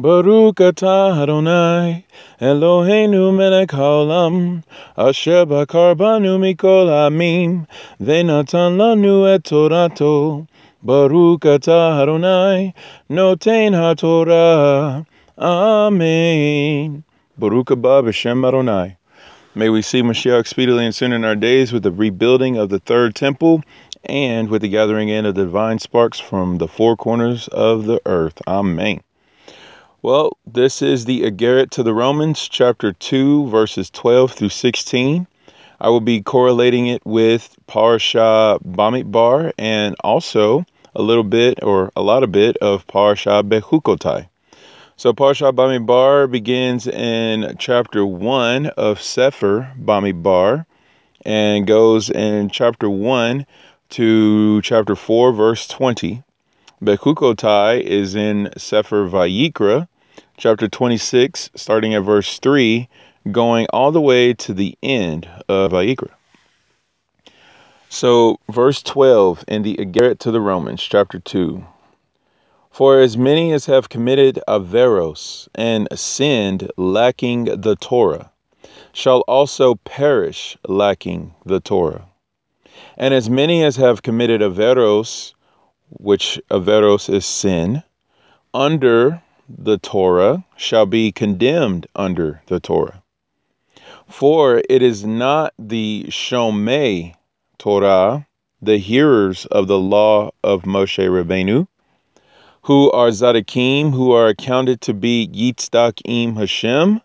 Baruch atah Adonai, Eloheinu melech haolam, asher bachar banu mikol amim, venatan lanu et torato. Baruch atah Adonai, noten haTorah. Amen. Baruch haba b'shem Adonai. May we see Mashiach speedily and soon in our days with the rebuilding of the third temple and with the gathering in of the divine sparks from the four corners of the earth. Amen. Well, this is the Agarit to the Romans, chapter 2, verses 12 through 16. I will be correlating it with Parashah Bamidbar and also a little bit or a lot of bit of Parashah Bechukotai. So Parashah Bamidbar begins in chapter 1 of Sefer Bamidbar and goes in chapter 1 to chapter 4, verse 20. Bechukotai is in Sefer Vayikra, chapter 26, starting at verse 3, going all the way to the end of Vayikra. So, verse 12 in the Agarit to the Romans, chapter 2. For as many as have committed Averos and sinned lacking the Torah shall also perish lacking the Torah. And as many as have committed Averos which Averos is sin, under the Torah shall be condemned under the Torah. For it is not the Shomei Torah, the hearers of the law of Moshe Rabbeinu, who are Zadikim, who are accounted to be Yitzdakim Hashem,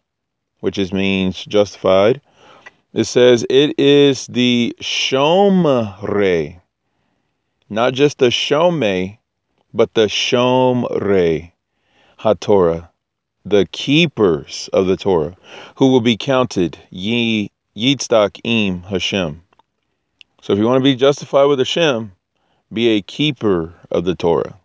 which is means justified. It says it is the Shomre, not just the Shomei, but the Shomre HaTorah, the keepers of the Torah, who will be counted Ye Yitzdak Im Hashem. So if you want to be justified with Hashem, be a keeper of the Torah.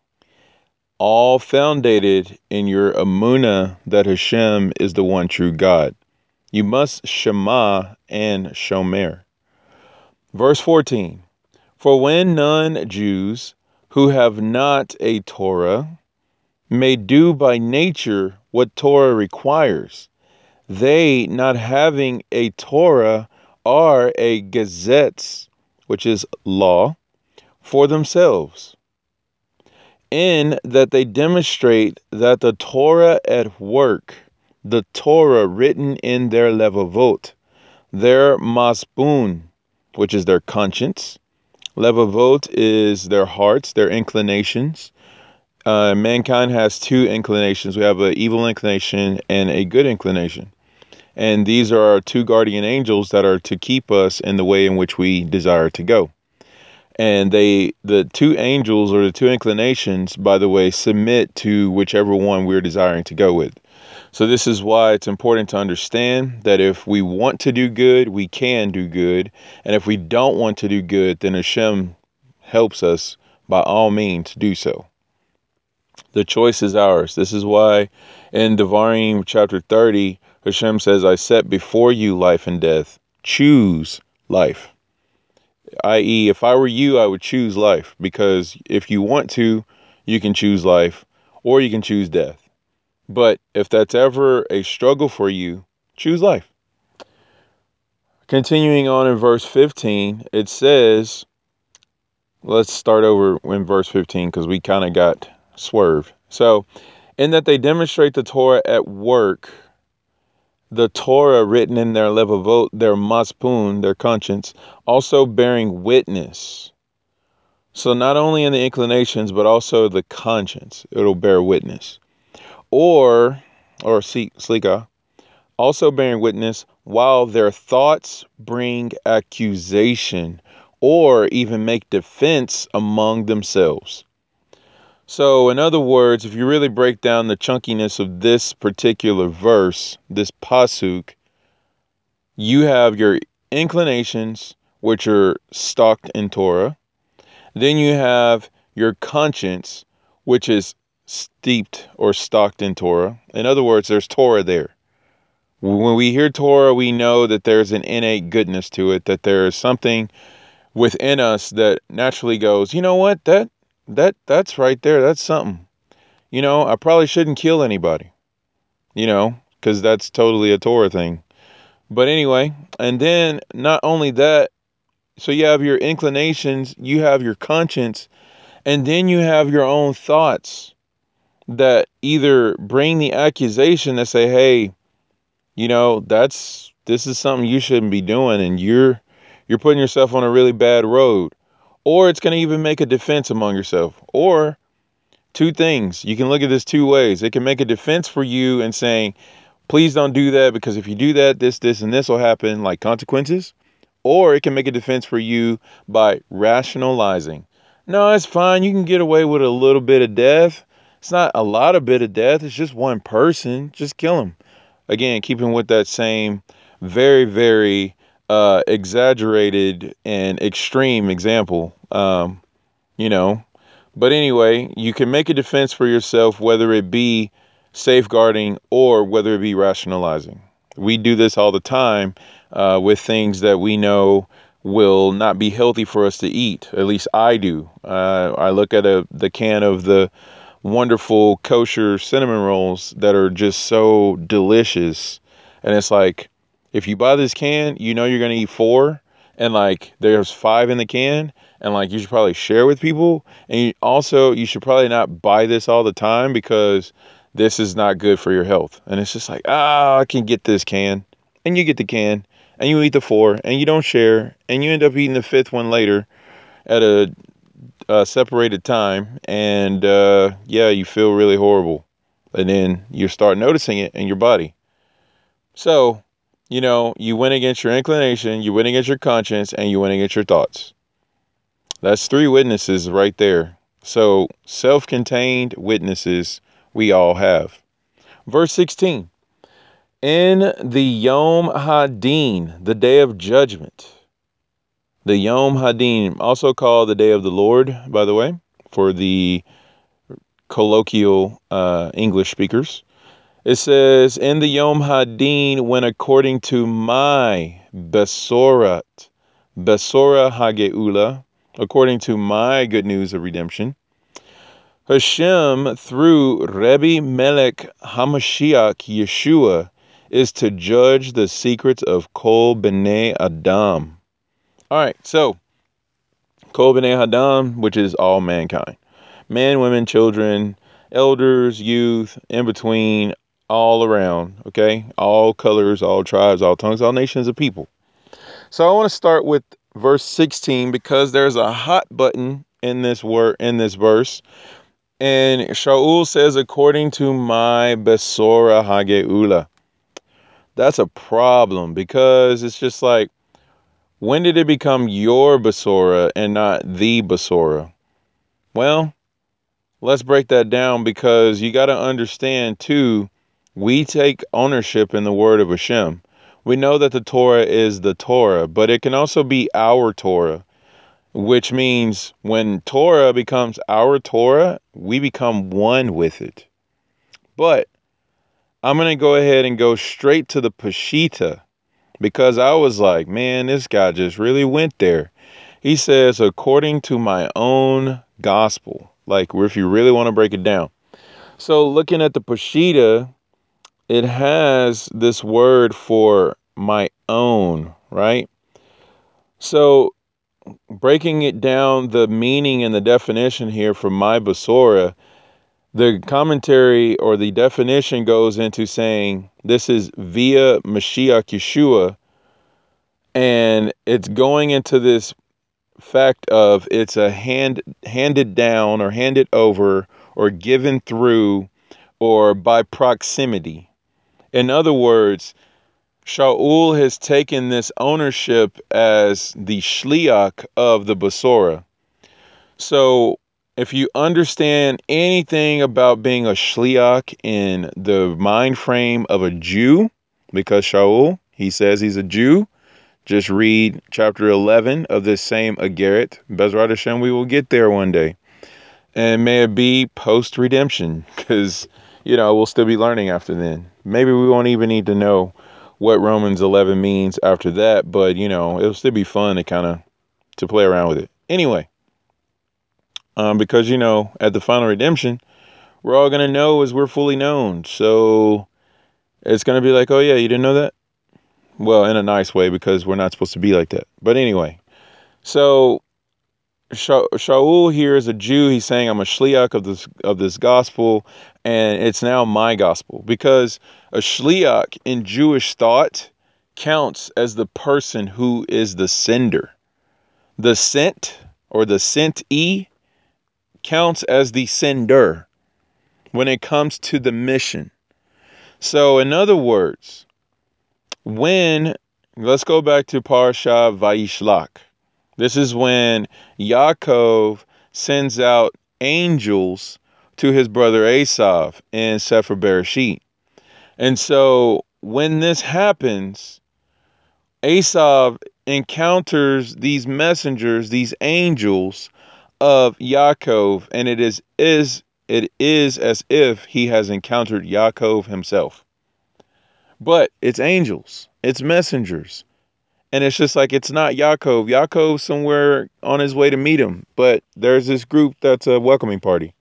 All founded in your amuna that Hashem is the one true God. You must Shema and Shomer. Verse 14 For when non Jews who have not a Torah may do by nature what Torah requires, they not having a Torah are a gazettes, which is law, for themselves, in that they demonstrate that the Torah at work, the Torah written in their levavot, their matzpun, which is their conscience. Levavot is their hearts, their inclinations. Uh, mankind has two inclinations. We have an evil inclination and a good inclination. And these are our two guardian angels that are to keep us in the way in which we desire to go. And they, the two angels or the two inclinations, by the way, submit to whichever one we're desiring to go with. So, this is why it's important to understand that if we want to do good, we can do good. And if we don't want to do good, then Hashem helps us by all means do so. The choice is ours. This is why in Devarim chapter 30, Hashem says, I set before you life and death. Choose life. I.e., if I were you, I would choose life because if you want to, you can choose life or you can choose death. But if that's ever a struggle for you, choose life. Continuing on in verse 15, it says, let's start over in verse 15 because we kind of got swerved. So, in that they demonstrate the Torah at work, the Torah written in their levavot, their matzpun, their conscience, also bearing witness. So, not only in the inclinations, but also the conscience, it'll bear witness or or slika, also bearing witness while their thoughts bring accusation or even make defense among themselves. So, in other words, if you really break down the chunkiness of this particular verse, this pasuk, you have your inclinations, which are stocked in Torah. Then you have your conscience, which is steeped or stocked in Torah. In other words, there's Torah there. When we hear Torah, we know that there's an innate goodness to it, that there is something within us that naturally goes, you know what, that that that's right there, that's something. You know, I probably shouldn't kill anybody. you know, because that's totally a Torah thing. But anyway, and then not only that, so you have your inclinations, you have your conscience, and then you have your own thoughts that either bring the accusation that say, hey, you know, that's this is something you shouldn't be doing and you're you're putting yourself on a really bad road. Or it's going to even make a defense among yourself. Or two things. You can look at this two ways. It can make a defense for you and saying, please don't do that because if you do that, this, this, and this will happen, like consequences. Or it can make a defense for you by rationalizing. No, it's fine. You can get away with a little bit of death. It's not a lot of bit of death. It's just one person. Just kill him. Again, keeping with that same very, very uh, exaggerated and extreme example. Um, you know, but anyway, you can make a defense for yourself, whether it be safeguarding or whether it be rationalizing. We do this all the time uh, with things that we know will not be healthy for us to eat. At least I do. Uh, I look at a, the can of the wonderful kosher cinnamon rolls that are just so delicious. And it's like, if you buy this can, you know you're going to eat four. And like, there's five in the can. And like, you should probably share with people. And you also, you should probably not buy this all the time because this is not good for your health. And it's just like, ah, I can get this can. And you get the can. And you eat the four. And you don't share. And you end up eating the fifth one later at a uh, separated time, and uh, yeah, you feel really horrible, and then you start noticing it in your body. So, you know, you went against your inclination, you went against your conscience, and you went against your thoughts. That's three witnesses right there. So, self contained witnesses we all have. Verse 16 In the Yom Hadin, the day of judgment, the Yom Hadin, also called the Day of the Lord, by the way, for the colloquial uh, English speakers. It says, In the Yom Hadin, when according to my Besorat, Besora Hageula, according to my good news of redemption, Hashem, through Rebbe Melech Hamashiach Yeshua, is to judge the secrets of Kol B'nai Adam all right, so Kol B'nai Hadam, which is all mankind, men, women, children, elders, youth, in between, all around. Okay, all colors, all tribes, all tongues, all nations of people. So I want to start with verse 16 because there's a hot button in this word in this verse. And Shaul says, according to my Besora Hageula. That's a problem because it's just like when did it become your Basora and not the Basora? Well, let's break that down because you got to understand too, we take ownership in the word of Hashem. We know that the Torah is the Torah, but it can also be our Torah, which means when Torah becomes our Torah, we become one with it. But I'm going to go ahead and go straight to the Peshitta because I was like, man, this guy just really went there. He says, according to my own gospel, like if you really want to break it down. So looking at the Peshitta, it has this word for my own, right? So breaking it down, the meaning and the definition here for my Basora, the commentary or the definition goes into saying this is via Mashiach Yeshua, and it's going into this fact of it's a hand handed down or handed over or given through or by proximity. In other words, Shaul has taken this ownership as the shliach of the Basora. So if you understand anything about being a shliach in the mind frame of a Jew, because Shaul, he says he's a Jew, just read chapter 11 of this same Agarit. Bezrat Hashem, we will get there one day. And may it be post redemption, because, you know, we'll still be learning after then. Maybe we won't even need to know what Romans 11 means after that, but, you know, it'll still be fun to kind of to play around with it. Anyway, um, because you know at the final redemption we're all going to know as we're fully known so It's going to be like, oh, yeah, you didn't know that? Well, in a nice way because we're not supposed to be like that. But anyway, so Sha- Shaul here is a Jew. He's saying, I'm a shliach of this, of this gospel, and it's now my gospel because a shliach in Jewish thought counts as the person who is the sender. The sent or the sent e counts as the sender when it comes to the mission. So, in other words, when let's go back to Parsha Vayishlach. This is when Yaakov sends out angels to his brother Esav in Sefer Bereshit. And so when this happens, Esav encounters these messengers, these angels of Yaakov, and it is is it is as if he has encountered Yaakov himself. But it's angels, it's messengers. And it's just like it's not Yaakov. Yaakov's somewhere on his way to meet him, but there's this group that's a welcoming party.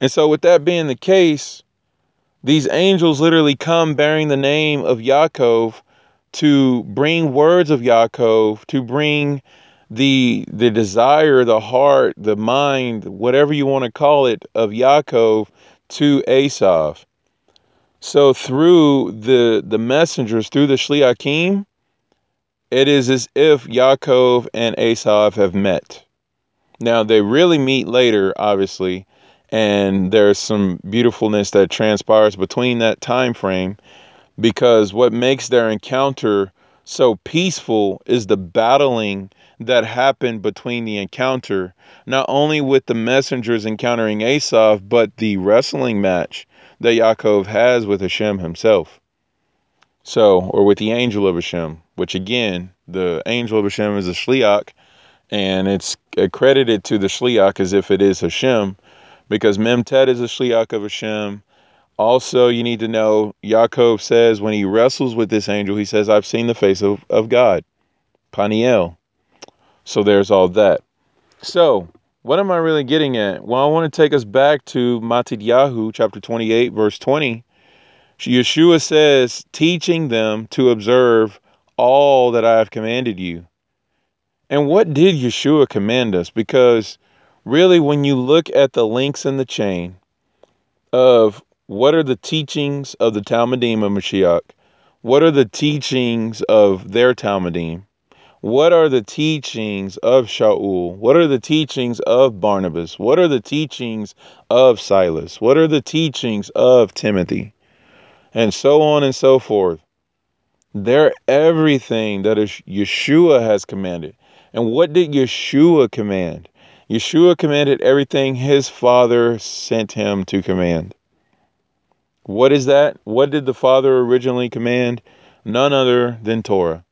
And so, with that being the case, these angels literally come bearing the name of Yaakov to bring words of Yaakov, to bring the the desire, the heart, the mind, whatever you want to call it, of Yaakov to Esav. So through the the messengers, through the Shliakim, it is as if Yaakov and Esav have met. Now they really meet later, obviously, and there's some beautifulness that transpires between that time frame because what makes their encounter so peaceful is the battling that happened between the encounter, not only with the messengers encountering Esav, but the wrestling match that Yaakov has with Hashem himself. So, or with the angel of Hashem, which again, the angel of Hashem is a shliach, and it's accredited to the shliach as if it is Hashem, because Memtet is a shliach of Hashem. Also, you need to know, Yaakov says when he wrestles with this angel, he says, I've seen the face of, of God, Paniel. So there's all that. So, what am I really getting at? Well, I want to take us back to Mattityahu, chapter 28, verse 20, Yeshua says, teaching them to observe all that I have commanded you. And what did Yeshua command us? Because really, when you look at the links in the chain of what are the teachings of the Talmidim of Mashiach, what are the teachings of their Talmidim, what are the teachings of Shaul, what are the teachings of Barnabas, what are the teachings of Silas, what are the teachings of Timothy? and so on and so forth. They're everything that Yeshua has commanded. And what did Yeshua command? Yeshua commanded everything his Father sent him to command. What is that? What did the Father originally command? None other than Torah.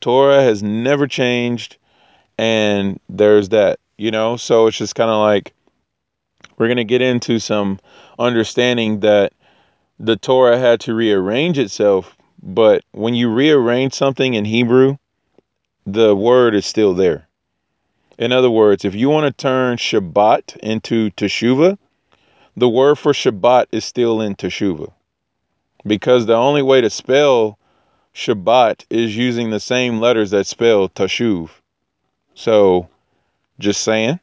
Torah has never changed, and there's that, you know? So it's just kind of like we're going to get into some understanding that the Torah had to rearrange itself, but when you rearrange something in Hebrew, the word is still there. In other words, if you want to turn Shabbat into Teshuvah, the word for Shabbat is still in Teshuvah. Because the only way to spell Shabbat is using the same letters that spell Tashuv. So, just saying,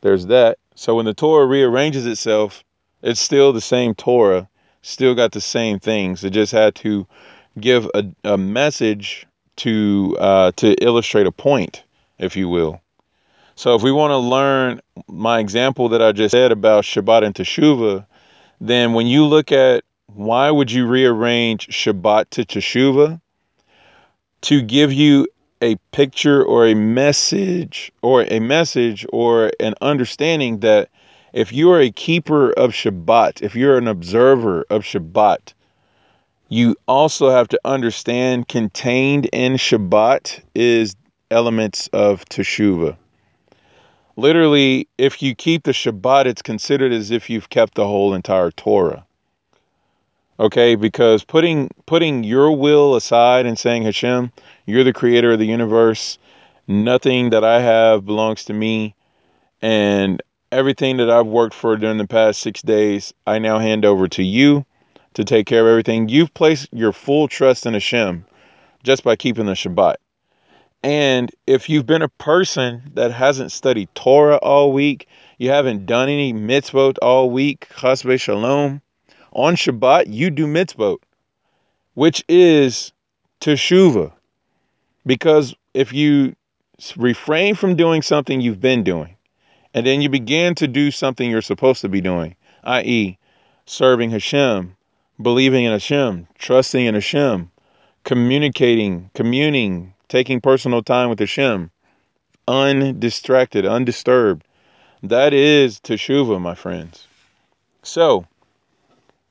there's that. So when the Torah rearranges itself, it's still the same Torah still got the same things. It just had to give a, a message to uh, to illustrate a point, if you will. So if we want to learn my example that I just said about Shabbat and Teshuvah, then when you look at why would you rearrange Shabbat to Teshuvah? To give you a picture or a message or a message or an understanding that if you are a keeper of Shabbat, if you're an observer of Shabbat, you also have to understand contained in Shabbat is elements of Teshuvah. Literally, if you keep the Shabbat, it's considered as if you've kept the whole entire Torah. Okay, because putting putting your will aside and saying Hashem, you're the creator of the universe, nothing that I have belongs to me, and everything that I've worked for during the past six days, I now hand over to you. to take care of everything. You've placed your full trust in Hashem just by keeping the Shabbat. And if you've been a person that hasn't studied Torah all week, you haven't done any mitzvot all week, chasve shalom, on Shabbat, you do mitzvot, which is teshuva. Because if you refrain from doing something you've been doing, and then you begin to do something you're supposed to be doing, i.e., serving Hashem, believing in Hashem, trusting in Hashem, communicating, communing, taking personal time with Hashem, undistracted, undisturbed. That is teshuva, my friends. So,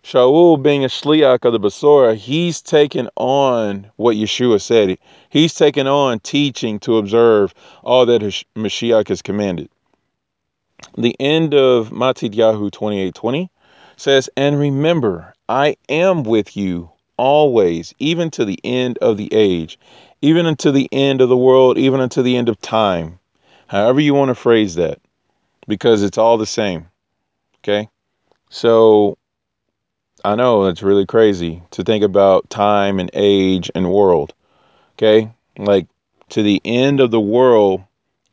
Shaul being a shliach of the Basora, he's taken on what Yeshua said. He's taken on teaching to observe all that Mashiach has commanded. The end of Mattityahu 28:20 says, "And remember, I am with you always, even to the end of the age, even unto the end of the world, even unto the end of time." However you want to phrase that, because it's all the same. Okay? So I know it's really crazy to think about time and age and world. Okay? Like to the end of the world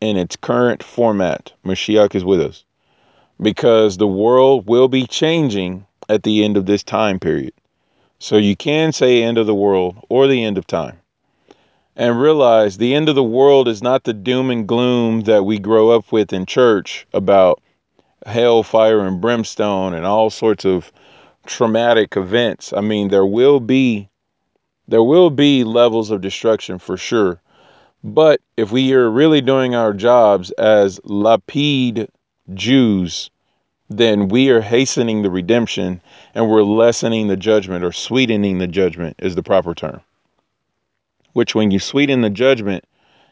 in its current format, Mashiach is with us. Because the world will be changing at the end of this time period. So you can say end of the world or the end of time. And realize the end of the world is not the doom and gloom that we grow up with in church about hell, fire, and brimstone and all sorts of traumatic events. I mean, there will be there will be levels of destruction for sure. But if we are really doing our jobs as lapid Jews, then we are hastening the redemption and we're lessening the judgment or sweetening the judgment is the proper term. Which when you sweeten the judgment,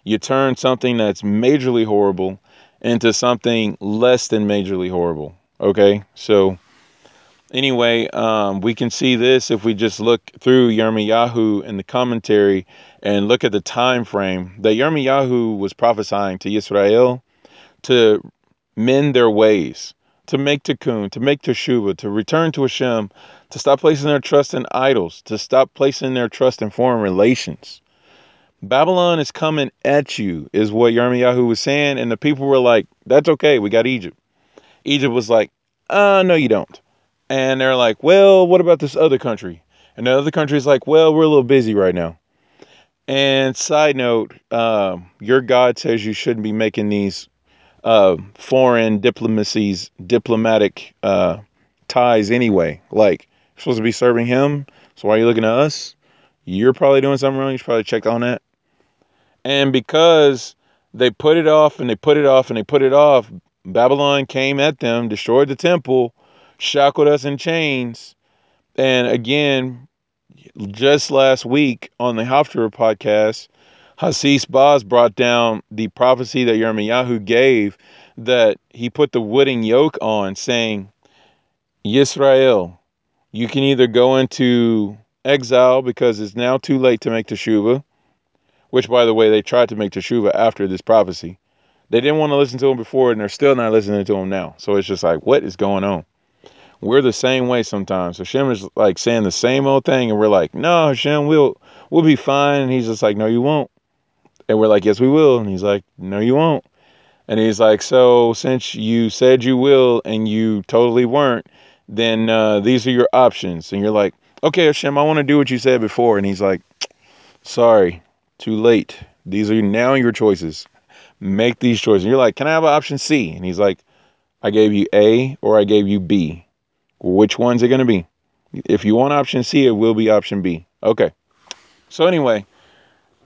you turn something that's majorly horrible into something less than majorly horrible. Okay? So anyway, um, we can see this if we just look through Yirmiyahu in the commentary and look at the time frame that Yirmiyahu was prophesying to Israel to mend their ways, to make tikkun, to make teshuvah, to return to Hashem, to stop placing their trust in idols, to stop placing their trust in foreign relations. Babylon is coming at you, is what Yirmiyahu was saying, and the people were like, "That's okay, we got Egypt." Egypt was like, "Uh, no, you don't." And they're like, well, what about this other country? And the other country is like, well, we're a little busy right now. And side note, uh, your God says you shouldn't be making these uh, foreign diplomacies, diplomatic uh, ties anyway. Like, you're supposed to be serving him. So why are you looking at us? You're probably doing something wrong. You should probably check on that. And because they put it off and they put it off and they put it off, Babylon came at them, destroyed the temple, shackled us in chains. And again, just last week on the Haftarah podcast, Hasis Baz brought down the prophecy that Yirmiyahu gave that he put the wooden yoke on, saying, Yisrael, you can either go into exile because it's now too late to make teshuva, which, by the way, they tried to make teshuva after this prophecy. They didn't want to listen to him before, and they're still not listening to him now. So it's just like, what is going on? We're the same way sometimes. So Hashem is like saying the same old thing, and we're like, no, Hashem, we'll we'll be fine. And he's just like, no, you won't. And we're like, yes, we will. And he's like, no, you won't. And he's like, so since you said you will and you totally weren't, then uh, these are your options. And you're like, okay, Hashem, I want to do what you said before. And he's like, sorry, too late. These are now your choices. Make these choices. And you're like, can I have option C? And he's like, I gave you A or I gave you B. Which one's it going to be? If you want option C, it will be option B. Okay. So, anyway,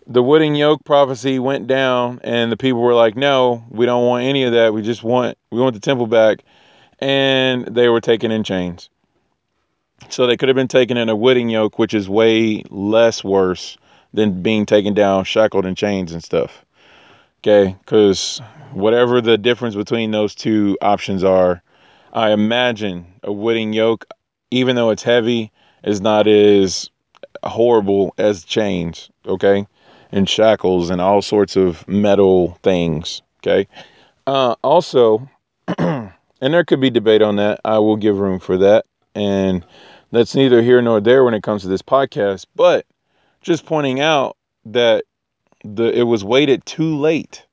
the wooden yoke prophecy went down, and the people were like, no, we don't want any of that. We just want, we want the temple back. And they were taken in chains. So they could have been taken in a wooden yoke, which is way less worse than being taken down, shackled in chains and stuff. Okay. Because whatever the difference between those two options are, I imagine a wooden yoke, even though it's heavy, is not as horrible as chains, okay? And shackles and all sorts of metal things, okay? Uh, also, and there could be debate on that. I will give room for that. And That's neither here nor there when it comes to this podcast, but just pointing out that the it was waited too late.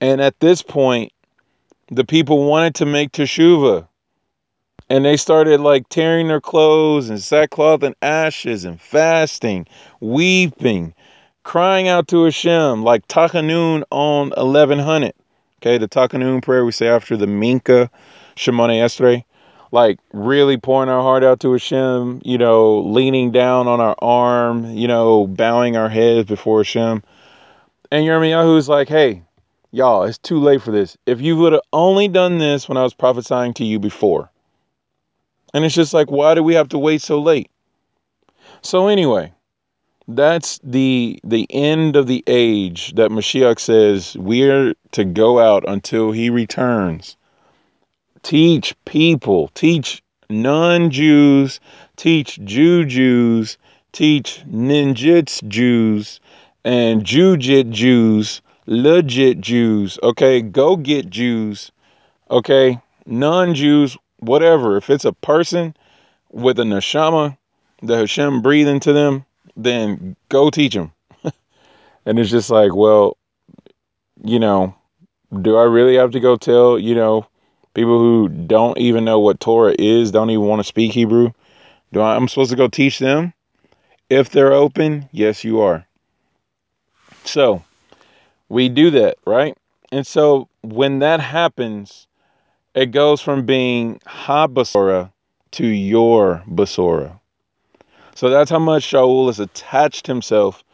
And at this point, the people wanted to make teshuva. And they started like tearing their clothes and sackcloth and ashes and fasting, weeping, crying out to Hashem like Tachanun on 1100. Okay, the Tachanun prayer we say after the Mincha Shemona Esrei. Like really pouring our heart out to Hashem, you know, leaning down on our arm, you know, bowing our heads before Hashem. And Yirmiyahu's like, hey, y'all, it's too late for this. If you would have only done this when I was prophesying to you before. And it's just like, why do we have to wait so late? So anyway, that's the the end of the age that Mashiach says we're to go out until he returns. Teach people, teach non-Jews, teach Jew Jews, teach ninjits Jews and Jujit Jews, legit Jews, okay? Go get Jews, okay? Non-Jews, whatever. If it's a person with a neshama the Hashem breathing to them, then go teach them. and it's just like, well, you know, do I really have to go tell, you know, people who don't even know what Torah is, don't even want to speak Hebrew? Do I, I'm supposed to go teach them? If they're open, yes, you are. So we do that, right? And so when that happens, it goes from being ha basora to your basora. So that's how much Shaul has attached himself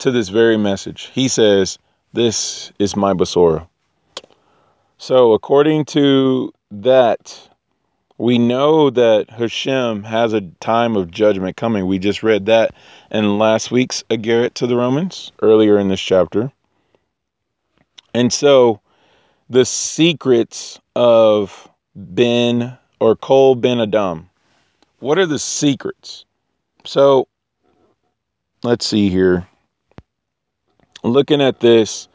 to this very message. He says, This is my Basora. So, according to that, we know that Hashem has a time of judgment coming. We just read that in last week's Agarit to the Romans, earlier in this chapter. And so, the secrets of Ben or Kol Ben Adam, what are the secrets? So let's see here. Looking at this,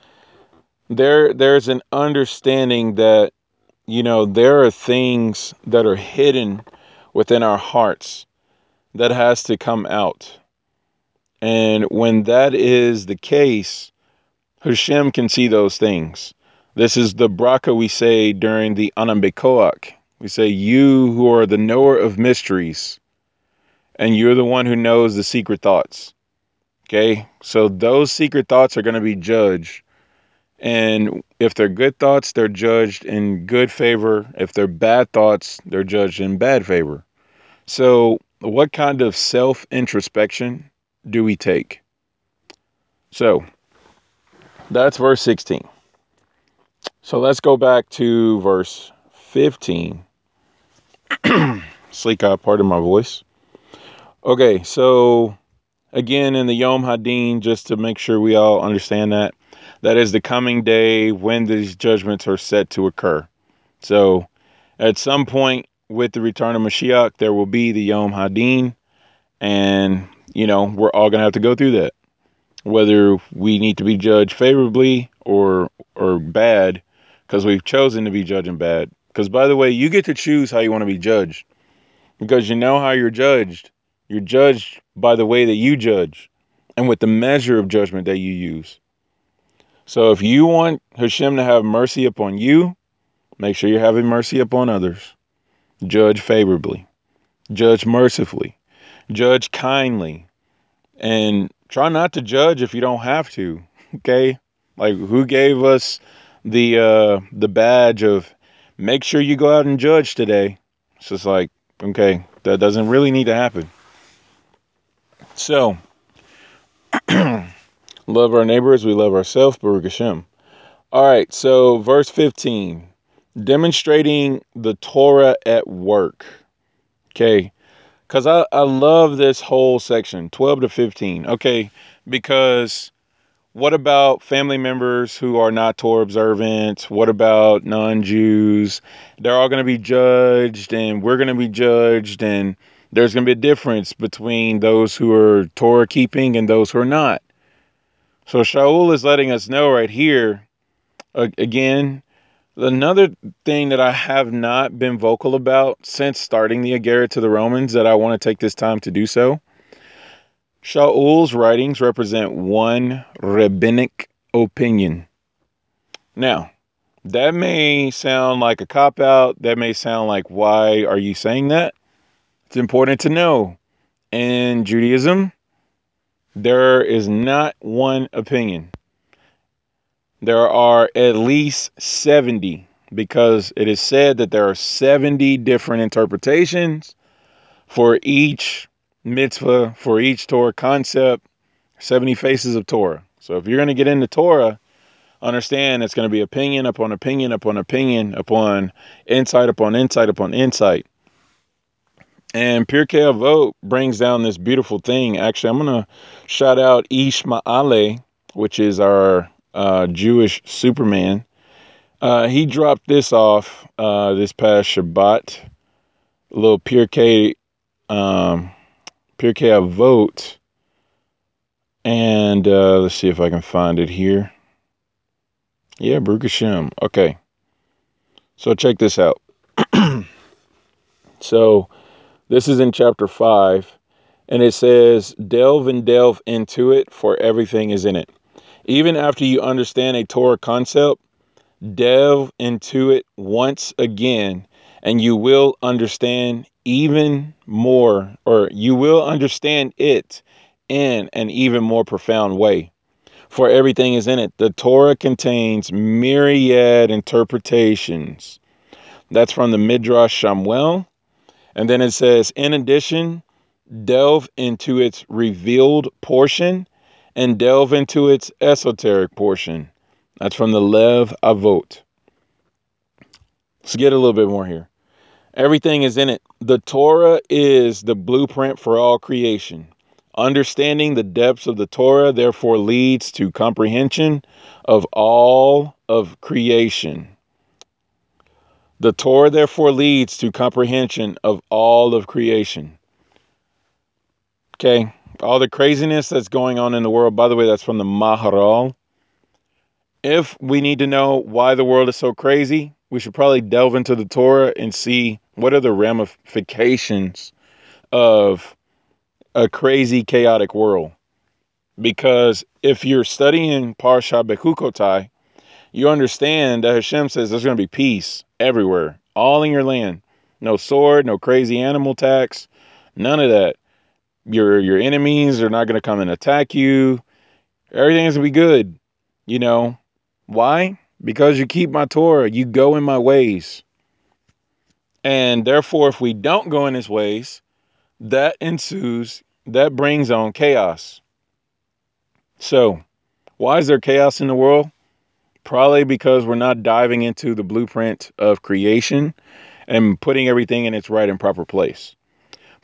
there there's an understanding that you know there are things that are hidden within our hearts that has to come out. And when that is the case, Hashem can see those things. This is the bracha we say during the Ana Bekoach. We say, You who are the knower of mysteries, and you're the one who knows the secret thoughts. Okay? So those secret thoughts are going to be judged. And if they're good thoughts, they're judged in good favor. If they're bad thoughts, they're judged in bad favor. So, what kind of self introspection do we take? So, that's verse 16. So, let's go back to verse 15. Sleek part of my voice. Okay, so again in the Yom Hadin, just to make sure we all understand that, that is the coming day when these judgments are set to occur. So at some point with the return of Mashiach, there will be the Yom Hadin, and you know we're all gonna have to go through that, whether we need to be judged favorably or or bad, because we've chosen to be judging bad. Because by the way, you get to choose how you want to be judged, because you know how you're judged you're judged by the way that you judge and with the measure of judgment that you use. So if you want Hashem to have mercy upon you, make sure you're having mercy upon others. Judge favorably, judge mercifully, judge kindly, and try not to judge if you don't have to. Okay? Like who gave us the uh the badge of make sure you go out and judge today? It's just like, okay, that doesn't really need to happen. So, love our neighbors, we love ourselves, Baruch Hashem. All right, so verse 15, demonstrating the Torah at work. Okay, because I, I love this whole section, 12 to 15. Okay, because what about family members who are not Torah observant? What about non Jews? They're all going to be judged, and we're going to be judged, and there's going to be a difference between those who are Torah keeping and those who are not. So Shaul is letting us know right here, again, Another thing that I have not been vocal about since starting the Agarret to the Romans that I want to take this time to do so. Shaul's writings represent one rabbinic opinion. Now, that may sound like a cop out. That may sound like, why are you saying that? It's important to know. In Judaism, there is not one opinion. There are at least 70 because it is said that there are 70 different interpretations for each mitzvah, for each Torah concept, 70 faces of Torah. So if you're going to get into Torah, understand it's going to be opinion upon opinion upon opinion upon insight upon insight upon insight. And Pirkei Avot brings down this beautiful thing. Actually, I'm going to shout out Ishmaele, which is our uh, Jewish Superman. Uh, he dropped this off uh, this past Shabbat. A little Pirkei, um, Pirkei Avot. And uh, let's see if I can find it here. Yeah, Baruch Hashem. Okay. So check this out. so this is in chapter 5, and it says, Delve and delve into it, for everything is in it. Even after you understand a Torah concept, delve into it once again, and you will understand even more, or you will understand it in an even more profound way. For everything is in it. The Torah contains myriad interpretations. That's from the Midrash Shmuel. And then it says, in addition, delve into its revealed portion and delve into its esoteric portion. That's from the Lev Avot. Let's get a little bit more here. Everything is in it. The Torah is the blueprint for all creation. Understanding the depths of the Torah, therefore, leads to comprehension of all of creation. The Torah, therefore, leads to comprehension of all of creation. Okay, all the craziness that's going on in the world. By the way, that's from the Maharal. If we need to know why the world is so crazy, we should probably delve into the Torah and see what are the ramifications of a crazy, chaotic world. Because if you're studying Parsha Bechukotai, you understand that Hashem says there's going to be peace everywhere, all in your land. No sword, no crazy animal tax, none of that. Your your enemies are not going to come and attack you. Everything's going to be good. You know, why? Because you keep my Torah, you go in my ways. And therefore, if we don't go in his ways, that ensues, that brings on chaos. So, why is there chaos in the world? Probably because we're not diving into the blueprint of creation and putting everything in its right and proper place.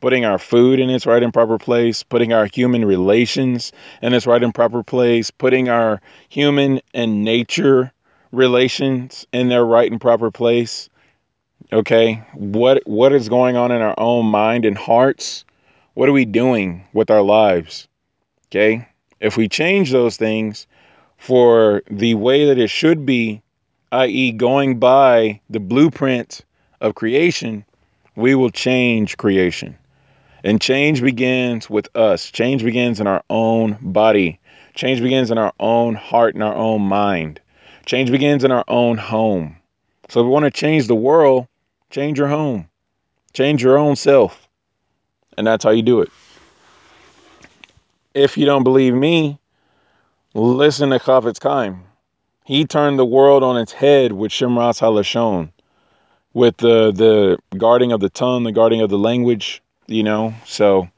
Putting our food in its right and proper place, putting our human relations in its right and proper place, putting our human and nature relations in their right and proper place. Okay? What what is going on in our own mind and hearts? What are we doing with our lives? Okay? If we change those things for the way that it should be, i.e., going by the blueprint of creation, we will change creation. And change begins with us. Change begins in our own body. Change begins in our own heart and our own mind. Change begins in our own home. So if we want to change the world, change your home. Change your own self. And that's how you do it. If you don't believe me, listen to Chafetz Chaim. He turned the world on its head with Shmiras Halashon, with the the guarding of the tongue, the guarding of the language, you know. So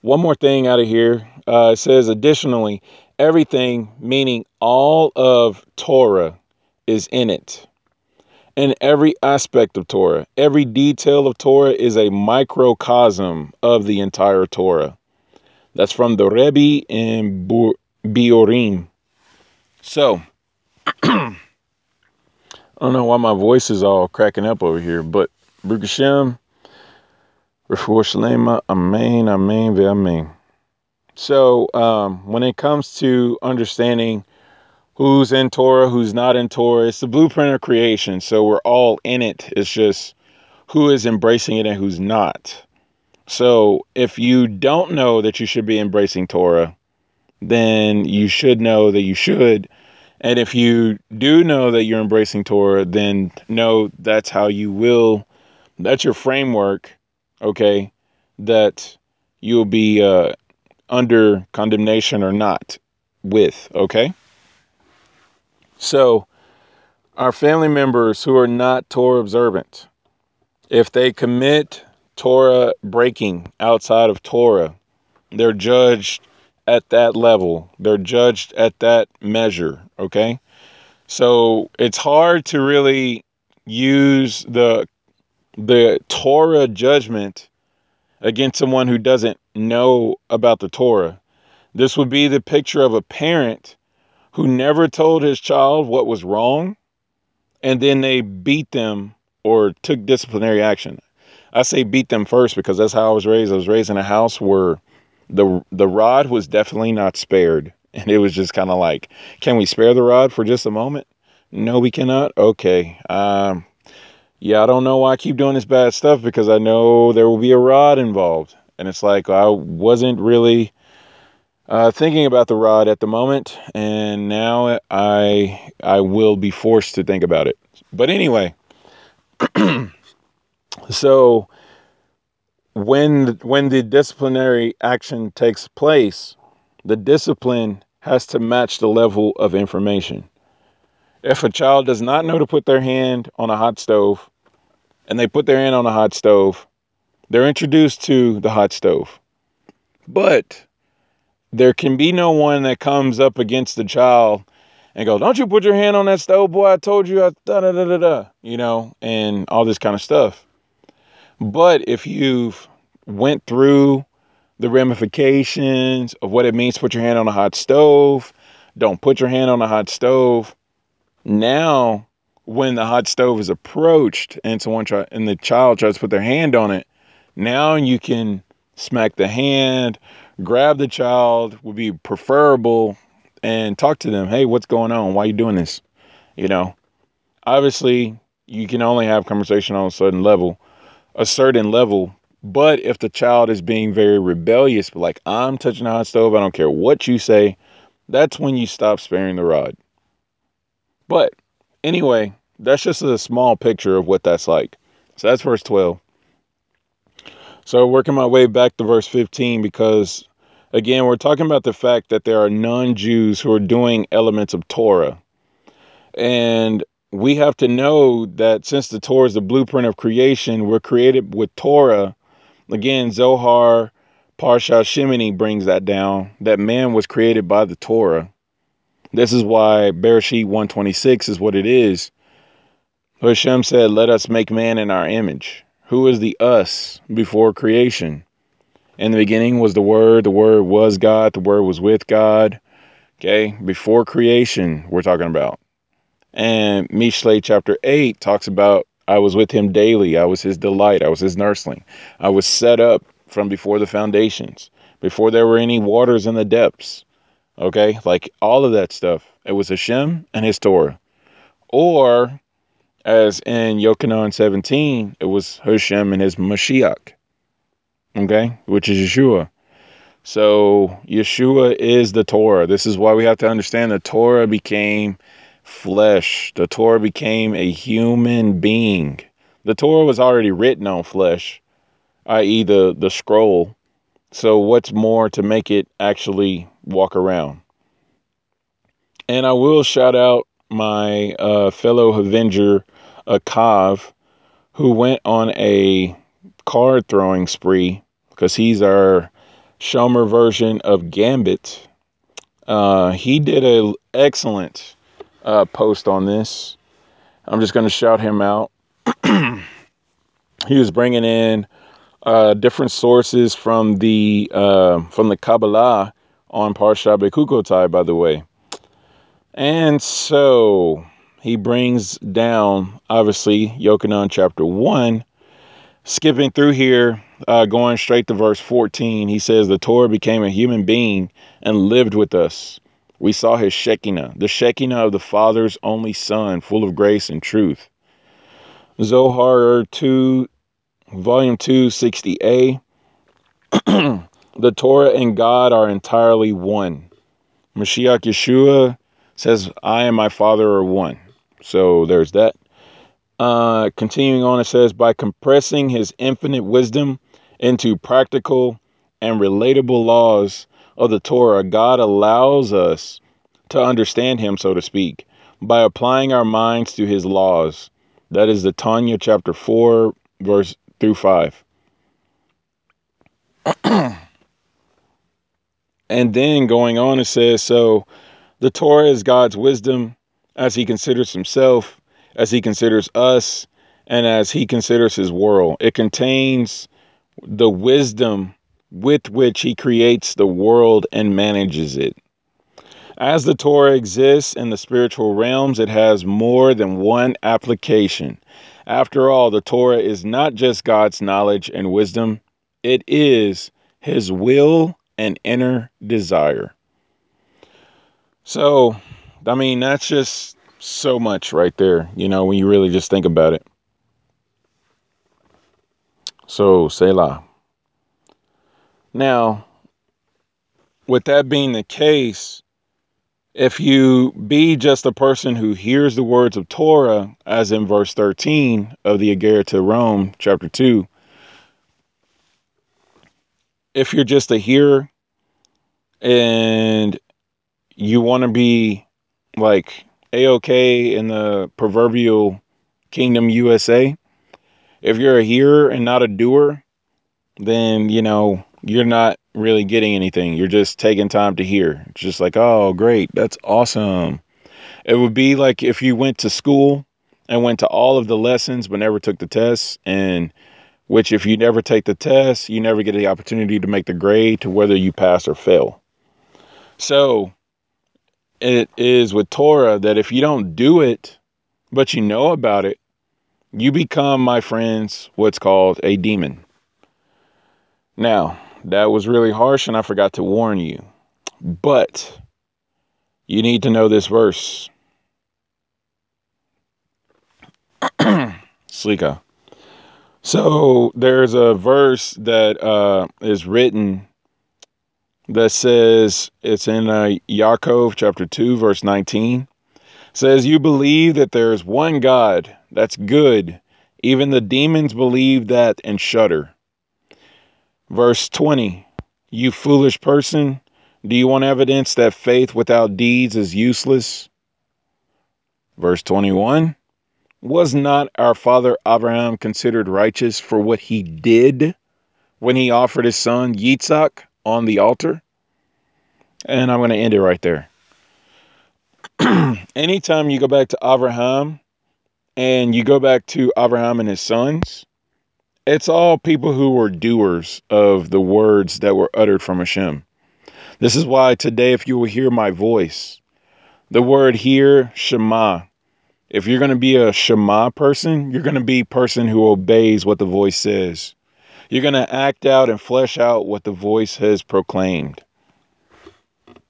one more thing out of here. Uh, it says additionally, everything, meaning all of Torah, is in it. In every aspect of Torah, every detail of Torah is a microcosm of the entire Torah. That's from the Rebbe in Biurim. So, I don't know why my voice is all cracking up over here, but Hashem, Refuah Shalema, Amen, Amen, Amen. So, um, when it comes to understanding who's in Torah, who's not in Torah. It's the blueprint of creation. So we're all in it. It's just who is embracing it and who's not. So if you don't know that you should be embracing Torah, then you should know that you should. And if you do know that you're embracing Torah, then know that's how you will, that's your framework, okay, that you'll be uh, under condemnation or not with, okay? So, our family members who are not Torah observant, if they commit Torah breaking outside of Torah, they're judged at that level. They're judged at that measure, okay? So it's hard to really use the the Torah judgment against someone who doesn't know about the Torah. This would be the picture of a parent who never told his child what was wrong and then they beat them or took disciplinary action. I say beat them first because that's how I was raised. I was raised in a house where the the rod was definitely not spared. And it was just kind of like, can we spare the rod for just a moment? No, we cannot. Okay. Um yeah, I don't know why I keep doing this bad stuff because I know there will be a rod involved. And it's like I wasn't really uh, thinking about the rod at the moment, and now I I will be forced to think about it. But anyway, so when when the disciplinary action takes place, the discipline has to match the level of information. If a child does not know to put their hand on a hot stove, and they put their hand on a hot stove, they're introduced to the hot stove. But there can be no one that comes up against the child and goes, "Don't you put your hand on that stove, boy? I told you." I da da da da da. You know, and all this kind of stuff. But if you've went through the ramifications of what it means to put your hand on a hot stove, don't put your hand on a hot stove. Now, when the hot stove is approached and someone try and the child tries to put their hand on it, now you can smack the hand, grab the child would be preferable and talk to them. Hey, what's going on? Why are you doing this? You know, obviously you can only have conversation on a certain level, a certain level. But if the child is being very rebellious, like I'm touching the hot stove, I don't care what you say, that's when you stop sparing the rod. But anyway, that's just a small picture of what that's like. So that's verse 12. So working my way back to verse 15 because again, we're talking about the fact that there are non-Jews who are doing elements of Torah. And we have to know that since the Torah is the blueprint of creation, we're created with Torah. Again, Zohar Parsha Shemini brings that down, that man was created by the Torah. This is why Bereshit 126 is what it is. Hashem said, let us make man in our image. Who is the us before creation? In the beginning was the Word, the Word was God, the Word was with God. Okay, before creation, we're talking about. And Mishle chapter 8 talks about I was with him daily, I was his delight, I was his nursling. I was set up from before the foundations, before there were any waters in the depths. Okay, like all of that stuff. It was Hashem and his Torah. Or as in Yochanan 17, it was Hashem and his Mashiach, okay, which is Yeshua. So Yeshua is the Torah. This is why we have to understand the Torah became flesh. The Torah became a human being. The Torah was already written on flesh, i.e., the, the scroll. So, what's more to make it actually walk around? And I will shout out my uh, fellow Avenger, Akav, who went on a card throwing spree because he's our Shomer version of Gambit. Uh, he did an excellent uh, post on this. I'm just going to shout him out. he was bringing in uh, different sources from the uh, from the Kabbalah on Parsha Bechukotai, by the way. And so he brings down, obviously, Yochanan chapter 1. Skipping through here, uh, going straight to verse 14, he says, The Torah became a human being and lived with us. We saw his Shekinah, the Shekinah of the Father's only Son, full of grace and truth. Zohar 2, Volume 2, 60a. the Torah and God are entirely one. Mashiach Yeshua says, I and my Father are one. So there's that. Uh, continuing on, it says, by compressing his infinite wisdom into practical and relatable laws of the Torah, God allows us to understand him, so to speak, by applying our minds to his laws. That is the Tanya chapter 4, verse through 5. and then going on, it says, so the Torah is God's wisdom as he considers himself as he considers us and as he considers his world. It contains the wisdom with which he creates the world and manages it. As the Torah exists in the spiritual realms, it has more than one application. After all, the Torah is not just God's knowledge and wisdom, it is his will and inner desire. So, I mean, that's just so much right there, you know, when you really just think about it. So, Selah. Now, with that being the case, if you be just a person who hears the words of Torah, as in verse 13 of the Agera to Rome, chapter 2, if you're just a hearer and you want to be like a-OK in the proverbial kingdom USA, if you're a hearer and not a doer, then, you know, you're not really getting anything. You're just taking time to hear. It's just like, oh, great. That's awesome. It would be like if you went to school and went to all of the lessons but never took the tests and which if you never take the test, you never get the opportunity to make the grade to whether you pass or fail. So it is with Torah that if you don't do it, but you know about it, you become, my friends, what's called a demon. Now, that was really harsh and I forgot to warn you. But you need to know this verse. Slicha. So there's a verse that uh, is written that says it's in uh, Yaakov chapter 2 verse 19 says you believe that there is one God that's good. Even the demons believe that and shudder. Verse 20 you foolish person do you want evidence that faith without deeds is useless? Verse 21 was not our father Abraham considered righteous for what he did when he offered his son Yitzhak on the altar and I'm going to end it right there. Anytime you go back to Abraham and you go back to Abraham and his sons, it's all people who were doers of the words that were uttered from Hashem. This is why today, if you will hear my voice, the word here, Shema. If you're going to be a Shema person, you're going to be a person who obeys what the voice says. You're going to act out and flesh out what the voice has proclaimed.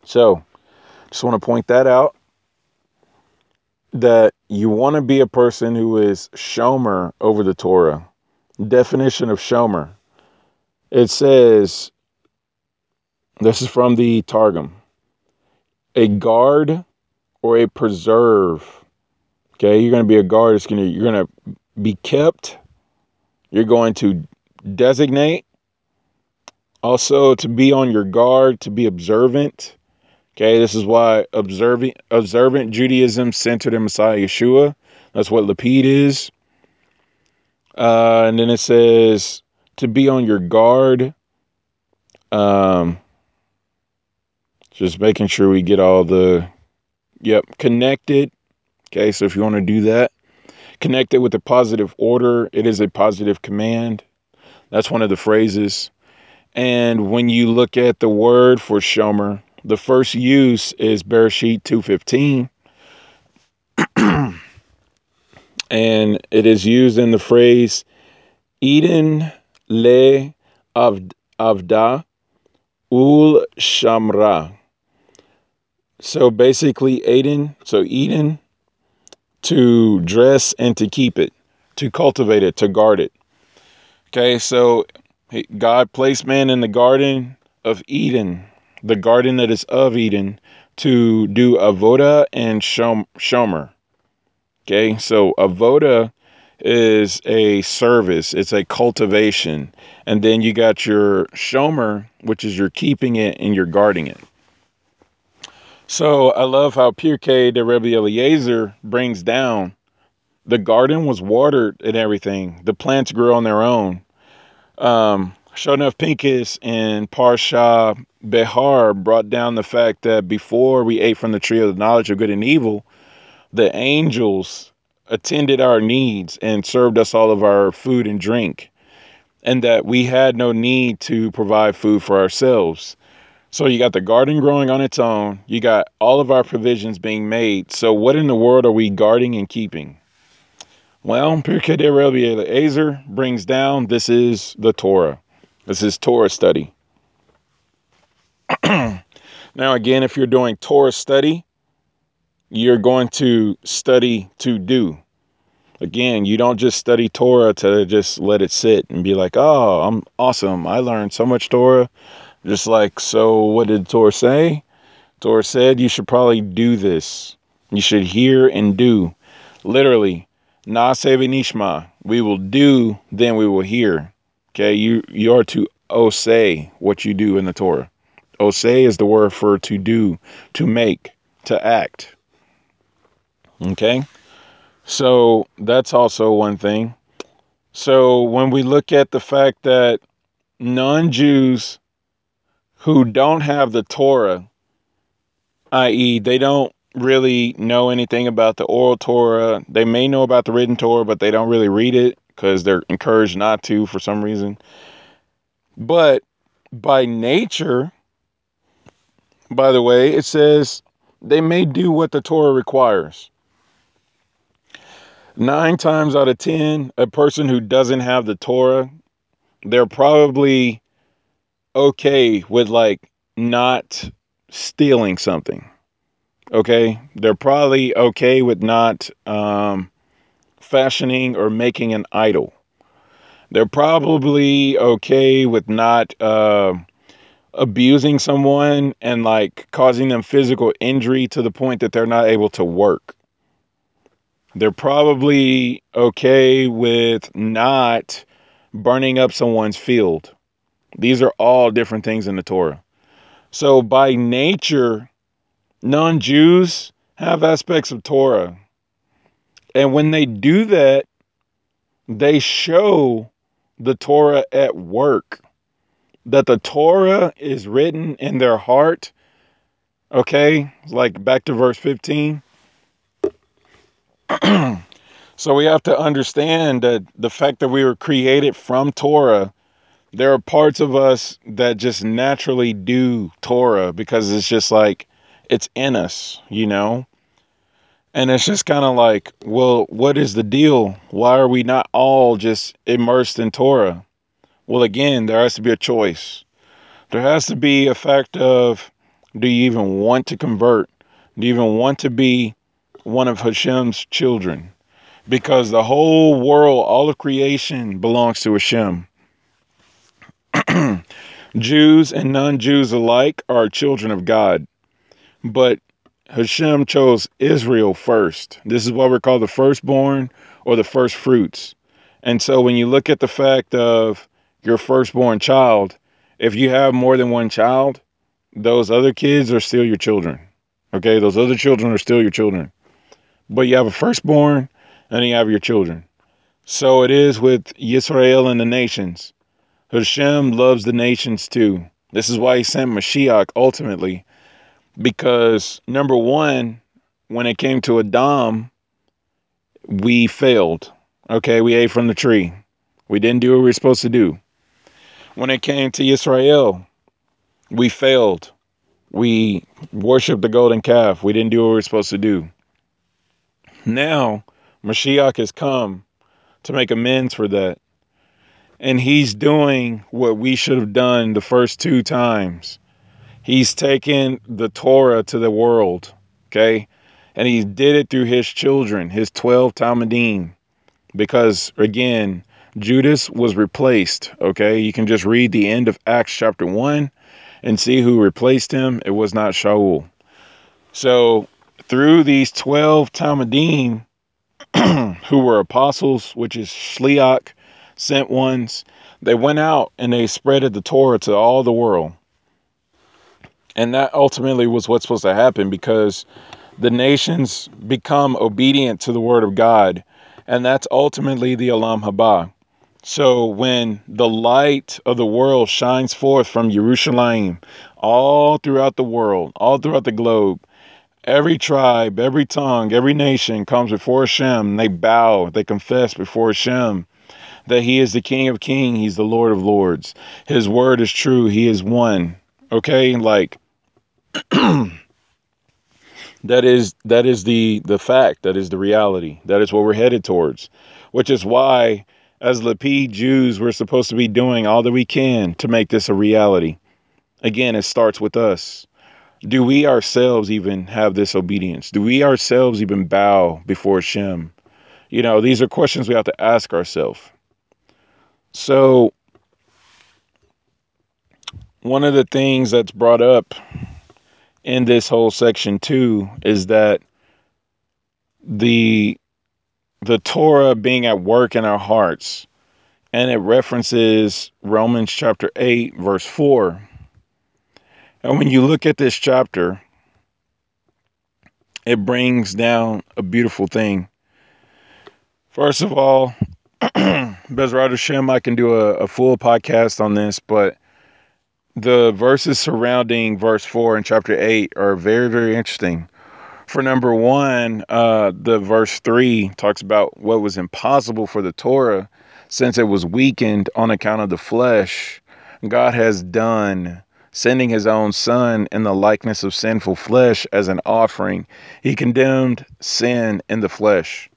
So, just want to point that out that you want to be a person who is shomer over the Torah. Definition of shomer. It says, this is from the Targum, a guard or a preserve. Okay, you're going to be a guard. It's going to you're going to be kept. You're going to designate. Also, to be on your guard, to be observant. Okay, this is why observant observant Judaism centered in Messiah Yeshua. That's what Lapid is. Uh, and then it says to be on your guard. Um, just making sure we get all the yep connected. Okay, so if you want to do that, connect it with a positive order. It is a positive command. That's one of the phrases. And when you look at the word for shomer, the first use is Bereshit 215. and it is used in the phrase Eden le avda ul shamra. So basically, Aiden, so Eden, to dress and to keep it, to cultivate it, to guard it. Okay, so God placed man in the garden of Eden, the garden that is of Eden, to do avoda and shomer. Okay, so avoda is a service, it's a cultivation. And then you got your shomer, which is you're keeping it and you're guarding it. So I love how Pirkei de Rebbe Eliezer brings down the garden was watered and everything. The plants grew on their own. Um, sure enough, Pincus and Parsha Behar brought down the fact that before we ate from the tree of the knowledge of good and evil, the angels attended our needs and served us all of our food and drink, and that we had no need to provide food for ourselves. So you got the garden growing on its own, you got all of our provisions being made. So, what in the world are we guarding and keeping? Well, Pirkei Rabbi Eliezer brings down this is the Torah. This is Torah study. now, again, if you're doing Torah study, you're going to study to do. Again, you don't just study Torah to just let it sit and be like, oh, I'm awesome. I learned so much Torah. Just like, so what did Torah say? Torah said you should probably do this. You should hear and do. Literally, Naseh Nishma. We will do, then we will hear. Okay, you you are to osay what you do in the Torah. Osay is the word for to do, to make, to act. Okay? So that's also one thing. So when we look at the fact that non Jews who don't have the Torah, i.e., they don't really know anything about the oral Torah, they may know about the written Torah, but they don't really read it because they're encouraged not to for some reason. But by nature, by the way, it says they may do what the Torah requires. Nine times out of ten, a person who doesn't have the Torah, they're probably okay with like not stealing something. Okay. They're probably okay with not um, fashioning or making an idol. They're probably okay with not uh, abusing someone and like causing them physical injury to the point that they're not able to work. They're probably okay with not burning up someone's field. These are all different things in the Torah. So, by nature, non Jews have aspects of Torah. And when they do that, they show the Torah at work. That the Torah is written in their heart. Okay, like back to verse 15. so we have to understand that the fact that we were created from Torah, there are parts of us that just naturally do Torah because it's just like it's in us, you know? And it's just kind of like, well, what is the deal? Why are we not all just immersed in Torah? Well, again, there has to be a choice. There has to be a fact of do you even want to convert? Do you even want to be one of Hashem's children because the whole world, all of creation belongs to Hashem. Jews and non Jews alike are children of God, but Hashem chose Israel first. This is what we're called the firstborn or the first fruits. And so when you look at the fact of your firstborn child, if you have more than one child, those other kids are still your children. Okay, those other children are still your children but you have a firstborn and you have your children. So it is with Israel and the nations. Hashem loves the nations too. This is why he sent Mashiach ultimately, because number one, when it came to Adam, we failed. Okay, we ate from the tree. We didn't do what we were supposed to do. When it came to Israel, we failed. We worshiped the golden calf. We didn't do what we were supposed to do. Now, Mashiach has come to make amends for that. And he's doing what we should have done the first two times. He's taken the Torah to the world, okay? And he did it through his children, his 12 Talmidim, because again, Judas was replaced, okay? You can just read the end of Acts chapter 1 and see who replaced him. It was not Shaul. So, through these 12 Talmidim, who were apostles, which is Shliach, sent ones, they went out and they spreaded the Torah to all the world. And that ultimately was what's supposed to happen because the nations become obedient to the word of God. And that's ultimately the Olam Haba. So when the light of the world shines forth from Jerusalem all throughout the world, all throughout the globe, every tribe, every tongue, every nation comes before Hashem. They bow, they confess before Hashem that he is the King of Kings, he's the Lord of Lords. His word is true, he is one. Okay? Like that is that is the the fact, that is the reality. That is what we're headed towards. Which is why as Lapid Jews, we're supposed to be doing all that we can to make this a reality. Again, it starts with us. Do we ourselves even have this obedience? Do we ourselves even bow before Shem? You know, these are questions we have to ask ourselves. So, one of the things that's brought up in this whole section too is that the the Torah being at work in our hearts and it references Romans chapter 8 verse 4. And when you look at this chapter it brings down a beautiful thing. First of all, Bezrat Hashem, I can do a, a full podcast on this, but the verses surrounding verse 4 in chapter 8 are very, very interesting. For number one, uh, the verse 3 talks about what was impossible for the Torah since it was weakened on account of the flesh. God has done sending his own son in the likeness of sinful flesh as an offering. He condemned sin in the flesh.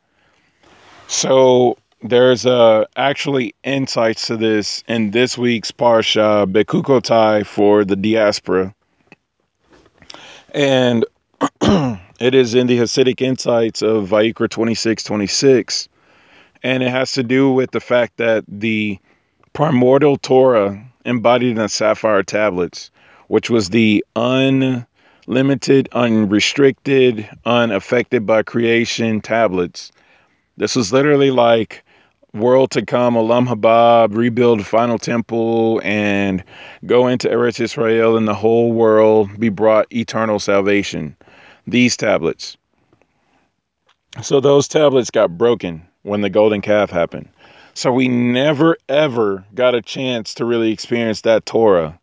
So there's uh, actually insights to this in this week's Parsha Bechukotai for the diaspora. And it is in the Hasidic insights of Vayikra 26 26. And it has to do with the fact that the primordial Torah embodied in sapphire tablets, which was the unlimited, unrestricted, unaffected by creation tablets. This was literally like world to come, Olam Haba, rebuild final temple, and go into Eretz Israel and the whole world be brought eternal salvation. These tablets. So those tablets got broken when the golden calf happened. So we never ever got a chance to really experience that Torah.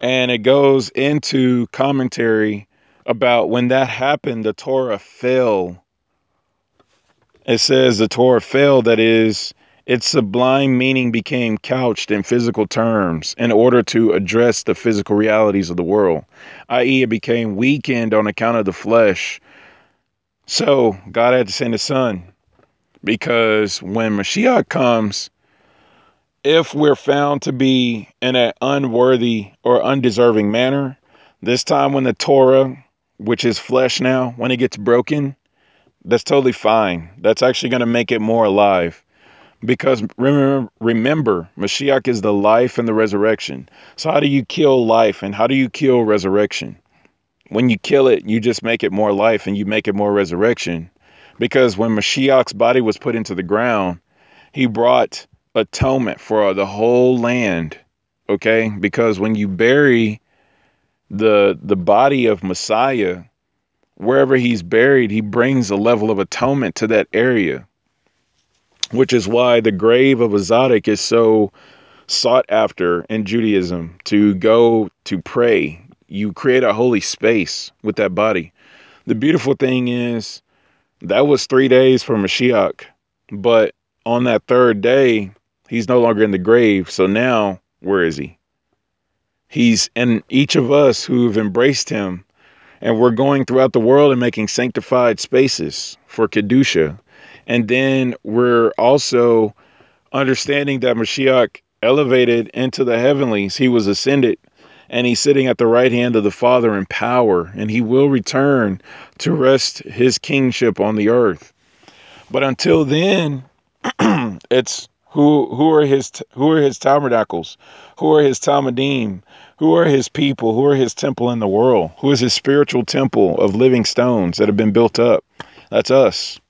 And it goes into commentary about when that happened, the Torah fell. It says the Torah failed, that is, its sublime meaning became couched in physical terms in order to address the physical realities of the world, i.e., it became weakened on account of the flesh. So God had to send his son because when Mashiach comes, if we're found to be in an unworthy or undeserving manner, this time when the Torah, which is flesh now, when it gets broken, that's totally fine. That's actually going to make it more alive. Because remember, remember, Mashiach is the life and the resurrection. So, how do you kill life and how do you kill resurrection? When you kill it, you just make it more life and you make it more resurrection. Because when Mashiach's body was put into the ground, he brought atonement for the whole land. Okay? Because when you bury the the body of Messiah, wherever he's buried, he brings a level of atonement to that area. Which is why the grave of a tzaddik is so sought after in Judaism to go to pray. You create a holy space with that body. The beautiful thing is that was three days for Mashiach. But on that third day, he's no longer in the grave. So now, where is he? He's in each of us who've embraced him. And we're going throughout the world and making sanctified spaces for Kedusha. And then we're also understanding that Mashiach elevated into the heavenlies. He was ascended and he's sitting at the right hand of the Father in power, and he will return to rest his kingship on the earth. But until then, it's who who are his who are his tabernacles, who are his talmidim, who are his people, who are his temple in the world, who is his spiritual temple of living stones that have been built up. That's us.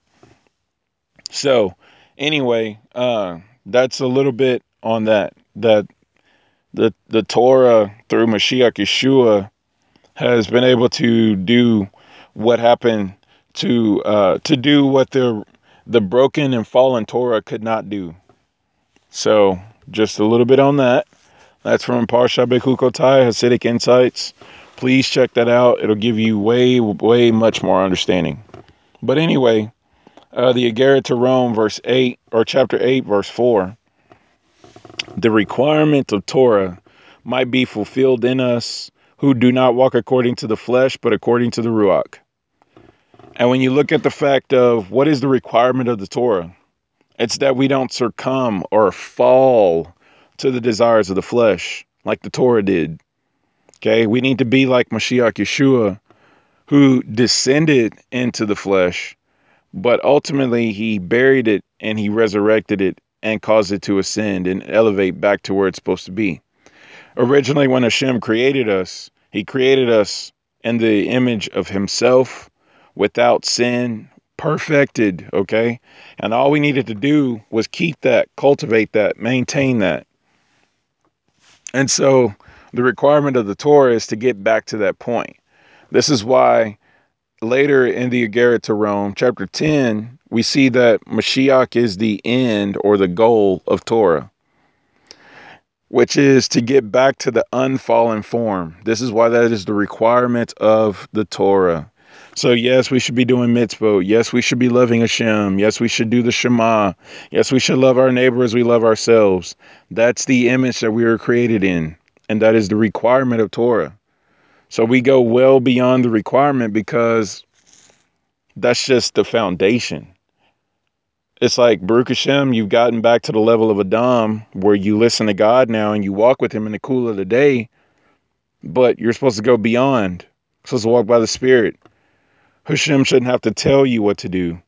So, anyway, uh, that's a little bit on that. That the the Torah through Mashiach Yeshua has been able to do what happened to uh, to do what the the broken and fallen Torah could not do. So just a little bit on that. That's from Parsha Bechukotai Hasidic Insights. Please check that out. It'll give you way, way much more understanding. But anyway, uh, the Agarit to Rome, verse 8, or chapter 8, verse 4. The requirement of Torah might be fulfilled in us who do not walk according to the flesh, but according to the Ruach. And when you look at the fact of what is the requirement of the Torah, it's that we don't succumb or fall to the desires of the flesh like the Torah did. Okay, we need to be like Mashiach Yeshua, who descended into the flesh, but ultimately he buried it and he resurrected it and caused it to ascend and elevate back to where it's supposed to be. Originally, when Hashem created us, he created us in the image of himself without sin, perfected, okay? And all we needed to do was keep that, cultivate that, maintain that. And so the requirement of the Torah is to get back to that point. This is why later in the Agarit to Rome, chapter 10, we see that Mashiach is the end or the goal of Torah, which is to get back to the unfallen form. This is why that is the requirement of the Torah. So, yes, we should be doing mitzvot. Yes, we should be loving Hashem. Yes, we should do the Shema. Yes, we should love our neighbor as we love ourselves. That's the image that we were created in, and that is the requirement of Torah. So, we go well beyond the requirement because that's just the foundation. It's like Baruch Hashem, you've gotten back to the level of Adam where you listen to God now and you walk with Him in the cool of the day, but you're supposed to go beyond. You're supposed to walk by the Spirit. Hashem shouldn't have to tell you what to do.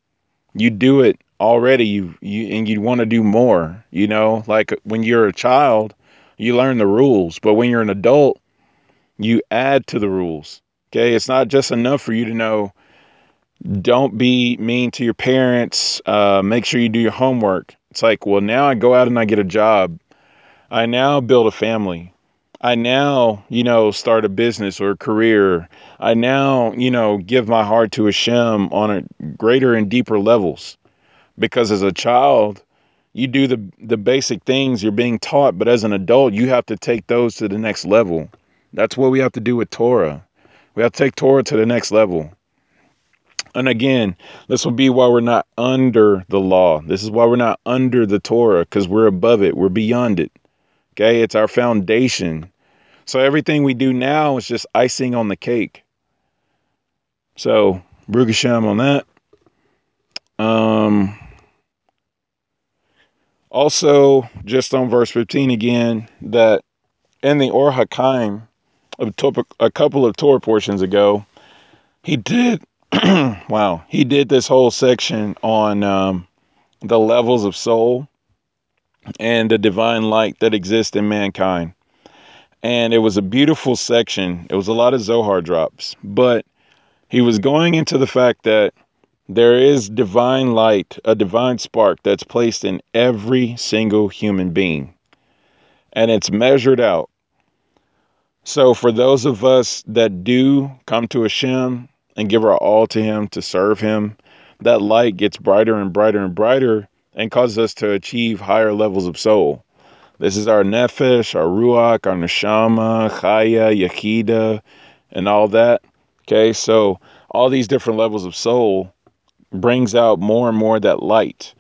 You do it already. You you and you want to do more. You know, like when you're a child, you learn the rules, but when you're an adult, you add to the rules. Okay, it's not just enough for you to know. Don't be mean to your parents. Uh, make sure you do your homework. It's like, well, now I go out and I get a job. I now build a family. I now, you know, start a business or a career. I now, you know, give my heart to Hashem on a greater and deeper levels. Because as a child, you do the the basic things you're being taught, but as an adult, you have to take those to the next level. That's what we have to do with Torah. We have to take Torah to the next level. And again, this will be why we're not under the law. This is why we're not under the Torah, because we're above it. We're beyond it. Okay, it's our foundation. So everything we do now is just icing on the cake. So, Baruch Hashem on that. Um, also, just on verse 15 again, that in the Or HaChaim, a couple of Torah portions ago, he did, wow, he did this whole section on um, the levels of soul and the divine light that exists in mankind and it was a beautiful section. It was a lot of Zohar drops, but he was going into the fact that there is divine light, a divine spark that's placed in every single human being, and it's measured out. So, for those of us that do come to Hashem and give our all to Him to serve Him, that light gets brighter and brighter and brighter and causes us to achieve higher levels of soul. This is our nefesh, our ruach, our neshama, chaya, yachida, and all that. Okay, so all these different levels of soul brings out more and more that light.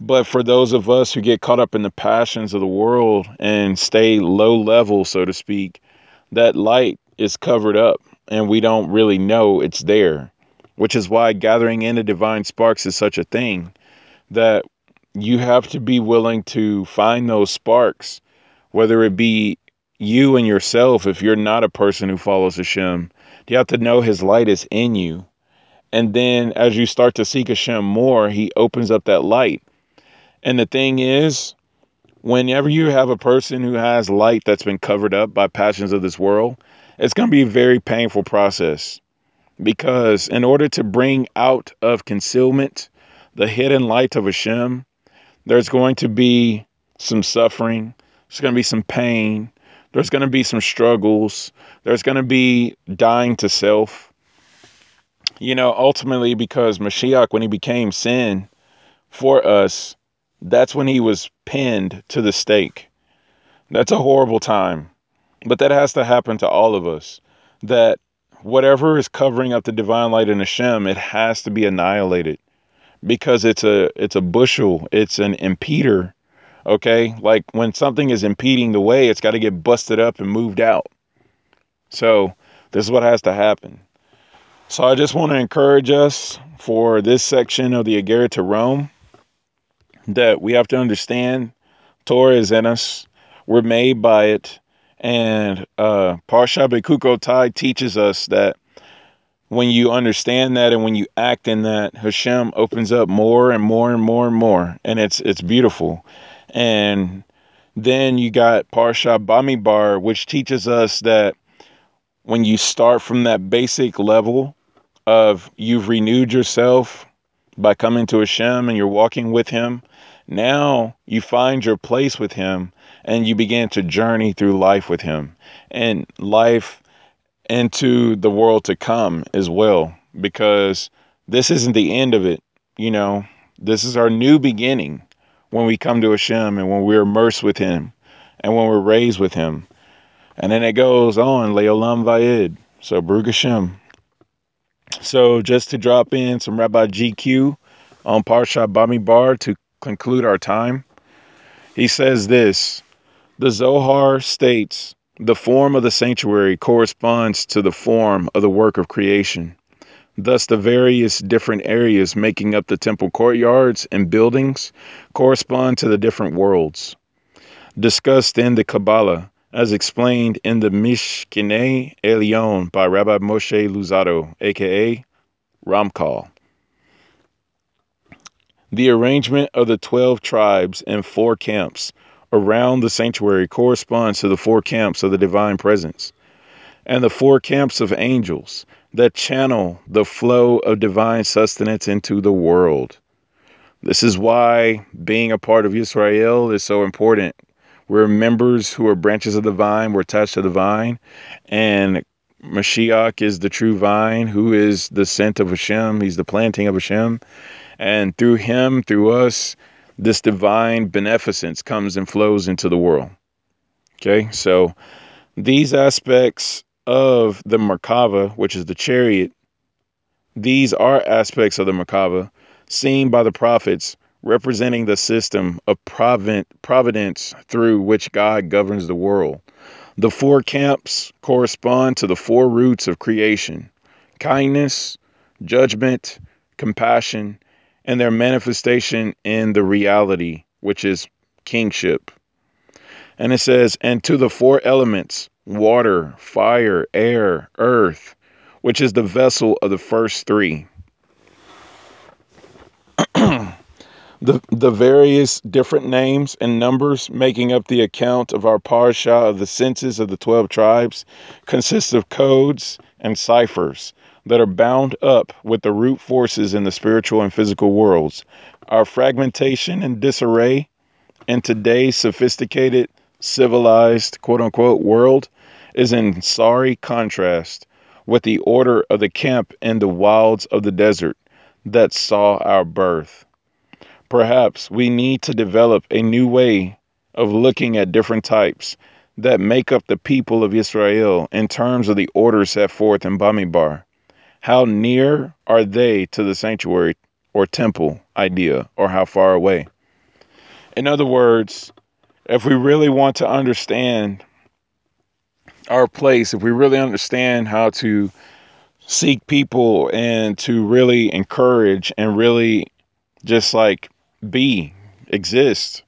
But for those of us who get caught up in the passions of the world and stay low level, so to speak, that light is covered up and we don't really know it's there, which is why gathering in the divine sparks is such a thing that you have to be willing to find those sparks, whether it be you and yourself, if you're not a person who follows Hashem, you have to know his light is in you. And then as you start to seek Hashem more, he opens up that light. And the thing is, whenever you have a person who has light that's been covered up by passions of this world, it's going to be a very painful process because in order to bring out of concealment the hidden light of Hashem, there's going to be some suffering, there's going to be some pain, there's going to be some struggles, there's going to be dying to self. You know, ultimately, because Mashiach, when he became sin for us, that's when he was pinned to the stake. That's a horrible time. But that has to happen to all of us. That whatever is covering up the divine light in Hashem, it has to be annihilated because it's a it's a bushel, it's an impeder. Okay, like when something is impeding the way, it's got to get busted up and moved out. So this is what has to happen. So I just want to encourage us for this section of the Agera to Rome that we have to understand Torah is in us. We're made by it. And uh, Parsha Bechukotai teaches us that when you understand that and when you act in that, Hashem opens up more and more and more and more, and it's it's beautiful. And then you got Parsha Bamidbar, which teaches us that when you start from that basic level of you've renewed yourself by coming to Hashem and you're walking with Him, now you find your place with Him and you begin to journey through life with Him and life into the world to come as well, because this isn't the end of it. You know, this is our new beginning when we come to Hashem and when we're immersed with Him and when we're raised with Him. And then it goes on, Leolam Vayed. So, Baruch Hashem. So, just to drop in some Rabbi GQ on Parsha Bamidbar to conclude our time, he says this The Zohar states the form of the sanctuary corresponds to the form of the work of creation. Thus, the various different areas making up the temple courtyards and buildings correspond to the different worlds. Discussed in the Kabbalah, as explained in the Mishkenei Elyon by Rabbi Moshe Luzzatto, aka Ramchal. The arrangement of the 12 tribes in four camps around the sanctuary corresponds to the four camps of the divine presence and the four camps of angels that channel the flow of divine sustenance into the world. This is why being a part of Israel is so important. We're members who are branches of the vine, we're attached to the vine, and Mashiach is the true vine, who is the scent of Hashem, he's the planting of Hashem. And through him, through us, this divine beneficence comes and flows into the world. Okay, so these aspects of the Merkava, which is the chariot, these are aspects of the Merkava seen by the prophets representing the system of providence through which God governs the world. The four camps correspond to the four roots of creation kindness, judgment, compassion, and their manifestation in the reality, which is kingship. And it says, and to the four elements water, fire, air, earth, which is the vessel of the first three. the, the various different names and numbers making up the account of our parsha of the census of the 12 tribes consists of codes and ciphers that are bound up with the root forces in the spiritual and physical worlds. Our fragmentation and disarray in today's sophisticated, civilized, quote unquote, world is in sorry contrast with the order of the camp in the wilds of the desert that saw our birth. Perhaps we need to develop a new way of looking at different types that make up the people of Israel in terms of the order set forth in Bamidbar. How near are they to the sanctuary or temple idea, or how far away? In other words, if we really want to understand our place, if we really understand how to seek people and to really encourage and really just like be, exist,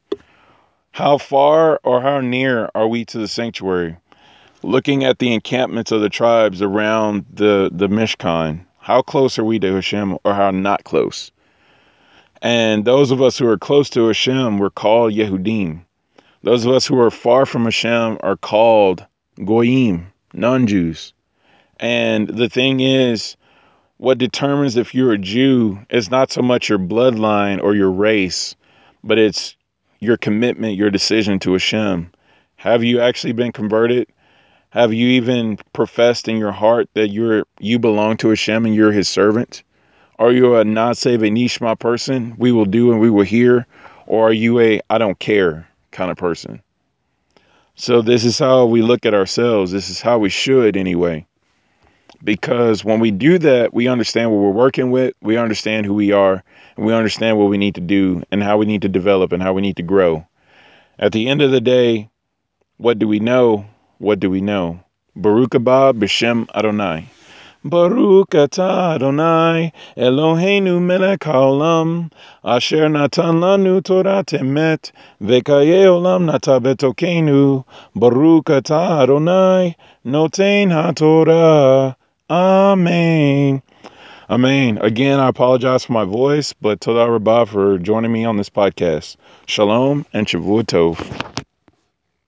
How far or how near are we to the sanctuary? Looking at the encampments of the tribes around the, the Mishkan, how close are we to Hashem or how not close? And those of us who are close to Hashem were called Yehudim. Those of us who are far from Hashem are called Goyim, non Jews. And the thing is, what determines if you're a Jew is not so much your bloodline or your race, but it's your commitment, your decision to Hashem. Have you actually been converted? Have you even professed in your heart that you're you belong to Hashem and you're his servant? Are you a not Naseh Nishma person? We will do and we will hear. Or are you a I don't care kind of person? So this is how we look at ourselves. This is how we should anyway. Because when we do that, we understand what we're working with, we understand who we are, and we understand what we need to do and how we need to develop and how we need to grow. At the end of the day, what do we know? What do we know? Baruch Abba B'Shem Adonai. Baruch atah Adonai Eloheinu melech haolam asher natan lanu Torat emet vekaye olam nata betokenu Baruch atah Adonai noten haTorah. Amen. Amen. Again, I apologize for my voice, but Todah Rabbah for joining me on this podcast. Shalom and Shavua Tov.